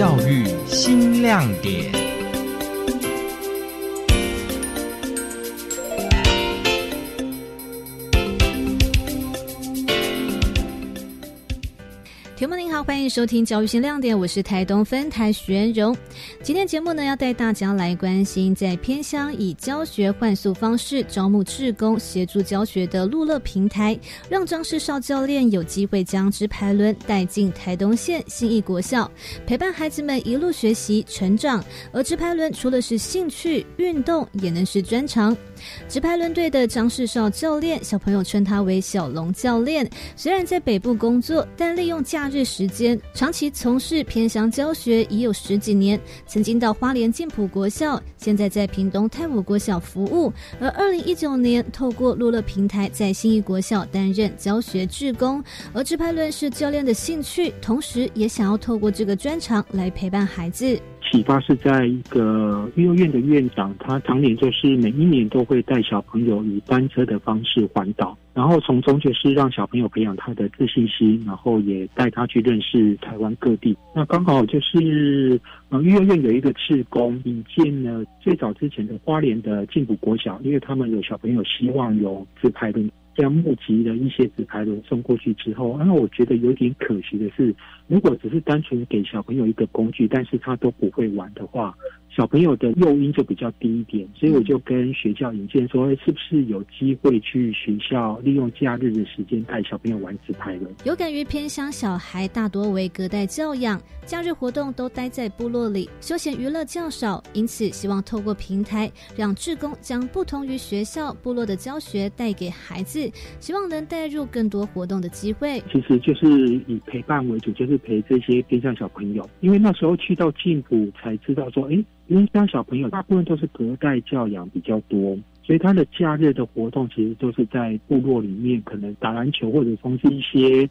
教育新亮点。欢迎收听教育新亮点，我是台东分台徐元荣。今天节目呢，要带大家来关心在偏乡以教学换宿方式招募志工协助教学的路乐平台，让张世少教练有机会将直排轮带进台东县新义国校，陪伴孩子们一路学习成长。而直排轮除了是兴趣运动，也能是专长。直排轮队的张世少教练，小朋友称他为小龙教练。虽然在北部工作，但利用假日时间，长期从事偏乡教学已有十几年。曾经到花莲进普国校，现在在屏东泰武国小服务。而二零一九年，透过路乐平台，在新义国校担任教学志工。而直排轮是教练的兴趣，同时也想要透过这个专长来陪伴孩子。启发是在一个幼儿园的院长，他常年就是每一年都会带小朋友以单车的方式环岛，然后从中就是让小朋友培养他的自信心，然后也带他去认识台湾各地。那刚好就是呃幼儿园有一个志工引荐了最早之前的花莲的进补国小，因为他们有小朋友希望有自拍的。这样募集的一些纸牌轮送过去之后，那我觉得有点可惜的是，如果只是单纯给小朋友一个工具，但是他都不会玩的话。小朋友的诱因就比较低一点，所以我就跟学校引荐说，是不是有机会去学校利用假日的时间带小朋友玩纸牌轮？有感于偏乡小孩大多为隔代教养，假日活动都待在部落里，休闲娱乐较少，因此希望透过平台，让志工将不同于学校部落的教学带给孩子，希望能带入更多活动的机会。其实就是以陪伴为主，就是陪这些偏向小朋友，因为那时候去到进补才知道说，哎。因为像小朋友大部分都是隔代教养比较多，所以他的假日的活动其实都是在部落里面，可能打篮球或者从事一些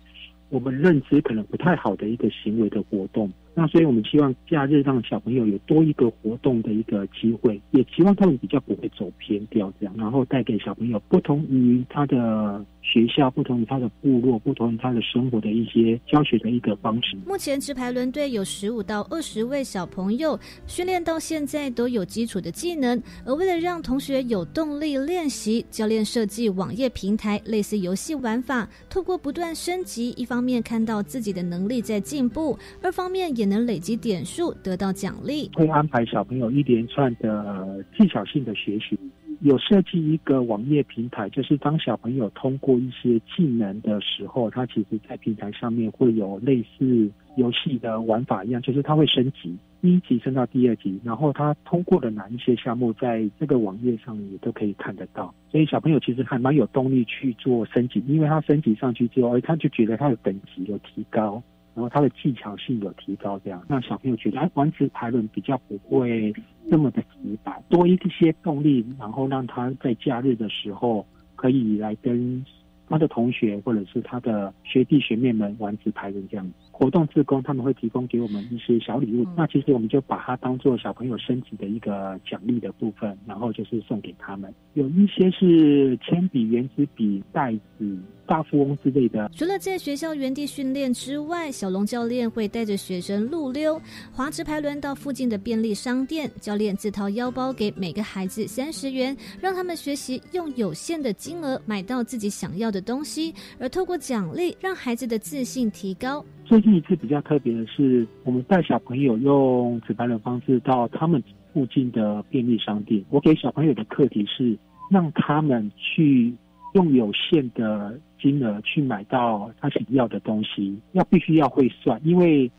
我们认知可能不太好的一个行为的活动。那所以我们希望假日让小朋友有多一个活动的一个机会，也希望他们比较不会走偏掉这样，然后带给小朋友不同于他的。学校不同于他的部落，不同于他的生活的一些教学的一个方式。目前直排轮队有十五到二十位小朋友，训练到现在都有基础的技能。而为了让同学有动力练习，教练设计网页平台，类似游戏玩法，透过不断升级，一方面看到自己的能力在进步，二方面也能累积点数得到奖励。会安排小朋友一连串的技巧性的学习。有设计一个网页平台，就是当小朋友通过一些技能的时候，他其实在平台上面会有类似游戏的玩法一样，就是他会升级，一级升到第二级，然后他通过了哪一些项目，在这个网页上也都可以看得到。所以小朋友其实还蛮有动力去做升级，因为他升级上去之后，他就觉得他的等级有提高。然后他的技巧性有提高，这样。让小朋友觉得哎，玩直排轮比较不会那么的直白，多一些动力，然后让他在假日的时候可以来跟他的同学或者是他的学弟学妹们玩纸牌轮这样。活动自工他们会提供给我们一些小礼物，那其实我们就把它当做小朋友升级的一个奖励的部分，然后就是送给他们。有一些是铅笔、圆珠笔、袋子、大富翁之类的。除了在学校原地训练之外，小龙教练会带着学生路溜、滑直排轮到附近的便利商店，教练自掏腰包给每个孩子三十元，让他们学习用有限的金额买到自己想要的东西，而透过奖励让孩子的自信提高。最近一次比较特别的是，我们带小朋友用纸牌的方式到他们附近的便利商店。我给小朋友的课题是，让他们去用有限的金额去买到他想要的东西，要必须要会算，因为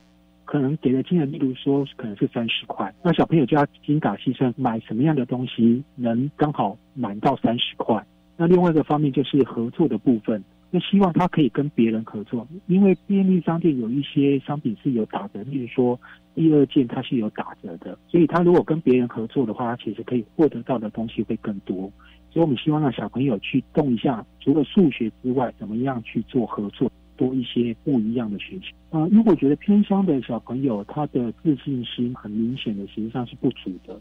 可能给的金额，例如说可能是三十块，那小朋友就要精打细算，买什么样的东西能刚好满到三十块。那另外一个方面就是合作的部分。那希望他可以跟别人合作，因为便利商店有一些商品是有打折，例如说第二件它是有打折的，所以他如果跟别人合作的话，他其实可以获得到的东西会更多。所以我们希望让小朋友去动一下，除了数学之外，怎么样去做合作，多一些不一样的学习啊。如果觉得偏乡的小朋友他的自信心很明显的实际上是不足的。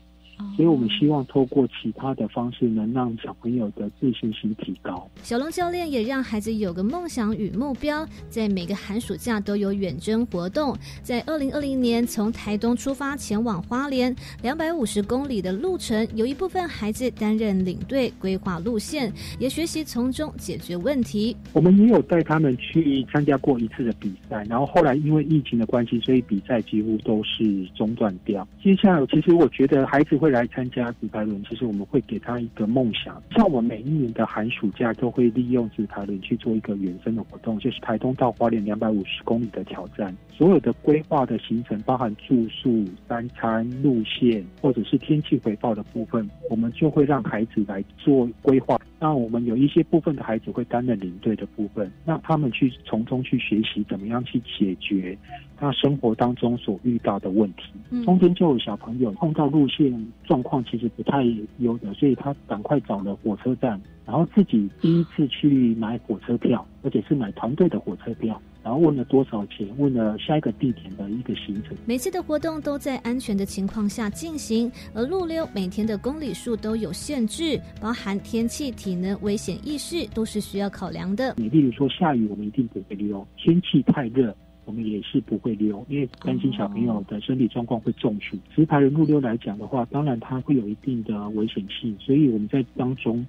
所以我们希望透过其他的方式，能让小朋友的自信心提高。小龙教练也让孩子有个梦想与目标，在每个寒暑假都有远征活动。在二零二零年从台东出发前往花莲，两百五十公里的路程，有一部分孩子担任领队规划路线，也学习从中解决问题。我们也有带他们去参加过一次的比赛，然后后来因为疫情的关系，所以比赛几乎都是中断掉。接下来，其实我觉得孩子会来参加直排轮，其实我们会给他一个梦想。像我们每一年的寒暑假都会利用直排轮去做一个远征的活动，就是台东到花莲两百五十公里的挑战。所有的规划的行程，包含住宿、三餐、路线，或者是天气回报的部分，我们就会让孩子来做规划。那我们有一些部分的孩子会担任领队的部分，那他们去从中去学习怎么样去解决他生活当中所遇到的问题。中间就有小朋友碰到路线状况其实不太优的，所以他赶快找了火车站，然后自己第一次去买火车票，而且是买团队的火车票。然后问了多少钱？问了下一个地点的一个行程。每次的活动都在安全的情况下进行，而路溜每天的公里数都有限制，包含天气、体能、危险意识都是需要考量的。你例如说下雨，我们一定不会溜；天气太热，我们也是不会溜，因为担心小朋友的身体状况会中暑。直排人路溜来讲的话，当然它会有一定的危险性，所以我们在当中。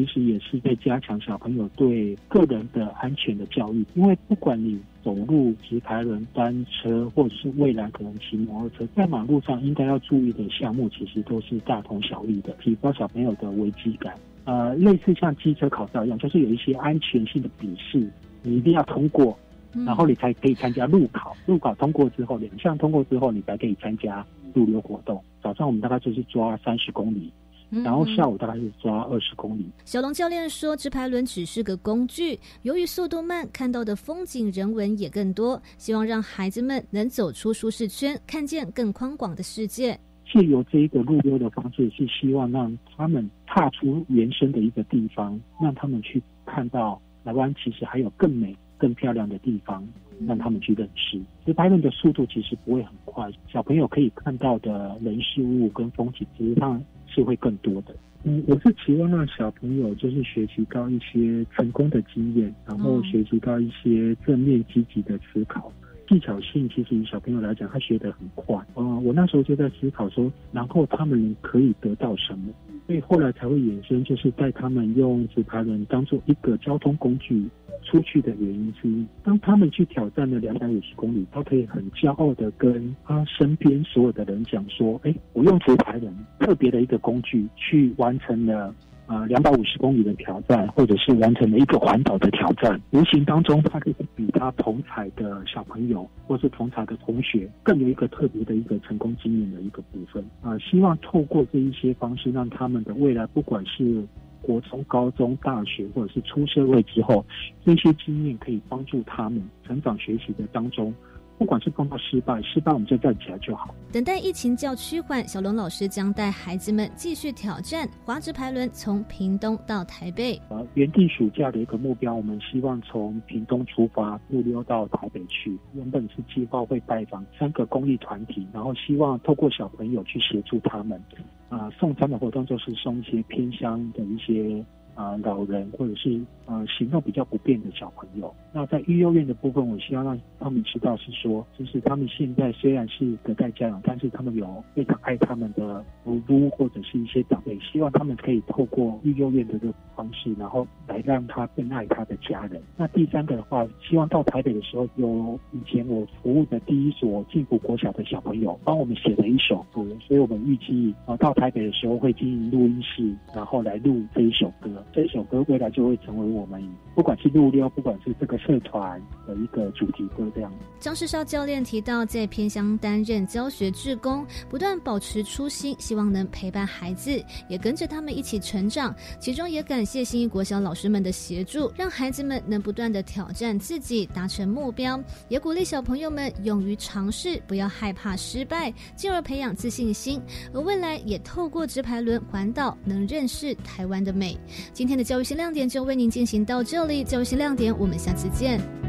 其实也是在加强小朋友对个人的安全的教育，因为不管你走路、直排轮、单车，或者是未来可能骑摩托车，在马路上应该要注意的项目，其实都是大同小异的，提高小朋友的危机感。呃，类似像机车考照一样，就是有一些安全性的笔试，你一定要通过，然后你才可以参加路考。路考通过之后，两项通过之后，你才可以参加路流活动。早上我们大概就是抓三十公里。然后下午大概是抓二十公里。小龙教练说，直排轮只是个工具，由于速度慢，看到的风景人文也更多。希望让孩子们能走出舒适圈，看见更宽广的世界。借由这一个路溜的方式，是希望让他们踏出原生的一个地方，让他们去看到台湾其实还有更美、更漂亮的地方，让他们去认识。直排轮的速度其实不会很快，小朋友可以看到的人事物跟风景，其实上。是会更多的。嗯，我是期望让小朋友就是学习到一些成功的经验，然后学习到一些正面积极的思考。技巧性其实以小朋友来讲，他学得很快。嗯，我那时候就在思考说，然后他们可以得到什么？所以后来才会衍生，就是带他们用纸牌人当做一个交通工具。出去的原因之一，当他们去挑战了两百五十公里，他可以很骄傲的跟他身边所有的人讲说：“哎，我用纸牌轮特别的一个工具去完成了呃两百五十公里的挑战，或者是完成了一个环岛的挑战。无形当中，他可以比他同彩的小朋友或是同彩的同学更有一个特别的一个成功经验的一个部分啊。希望透过这一些方式，让他们的未来不管是。国中、高中、大学，或者是出社会之后，这些经验可以帮助他们成长学习的当中。不管是碰到失败，失败我们就站起来就好。等待疫情较趋缓，小龙老师将带孩子们继续挑战滑直排轮，从屏东到台北。呃，原定暑假的一个目标，我们希望从屏东出发，路溜到台北去。原本是计划会拜访三个公益团体，然后希望透过小朋友去协助他们。啊，送餐的活动就是送一些偏乡的一些。啊，老人或者是呃行动比较不便的小朋友，那在育幼院的部分，我希望让他们知道是说，就是他们现在虽然是隔代家长，但是他们有非常爱他们的母母或者是一些长辈，希望他们可以透过育幼院的这个方式，然后来让他更爱他的家人。那第三个的话，希望到台北的时候，有以前我服务的第一所进步国小的小朋友帮我们写了一首歌，所以我们预计啊到台北的时候会经营录音室，然后来录这一首歌。这首歌未来就会成为我们不管是路溜，不管是这个社团的一个主题歌这样。张世少教练提到，在偏乡担任教学志工，不断保持初心，希望能陪伴孩子，也跟着他们一起成长。其中也感谢新一国小老师们的协助，让孩子们能不断的挑战自己，达成目标。也鼓励小朋友们勇于尝试，不要害怕失败，进而培养自信心。而未来也透过直排轮环岛，能认识台湾的美。今天的教育新亮点就为您进行到这里，教育新亮点，我们下次见。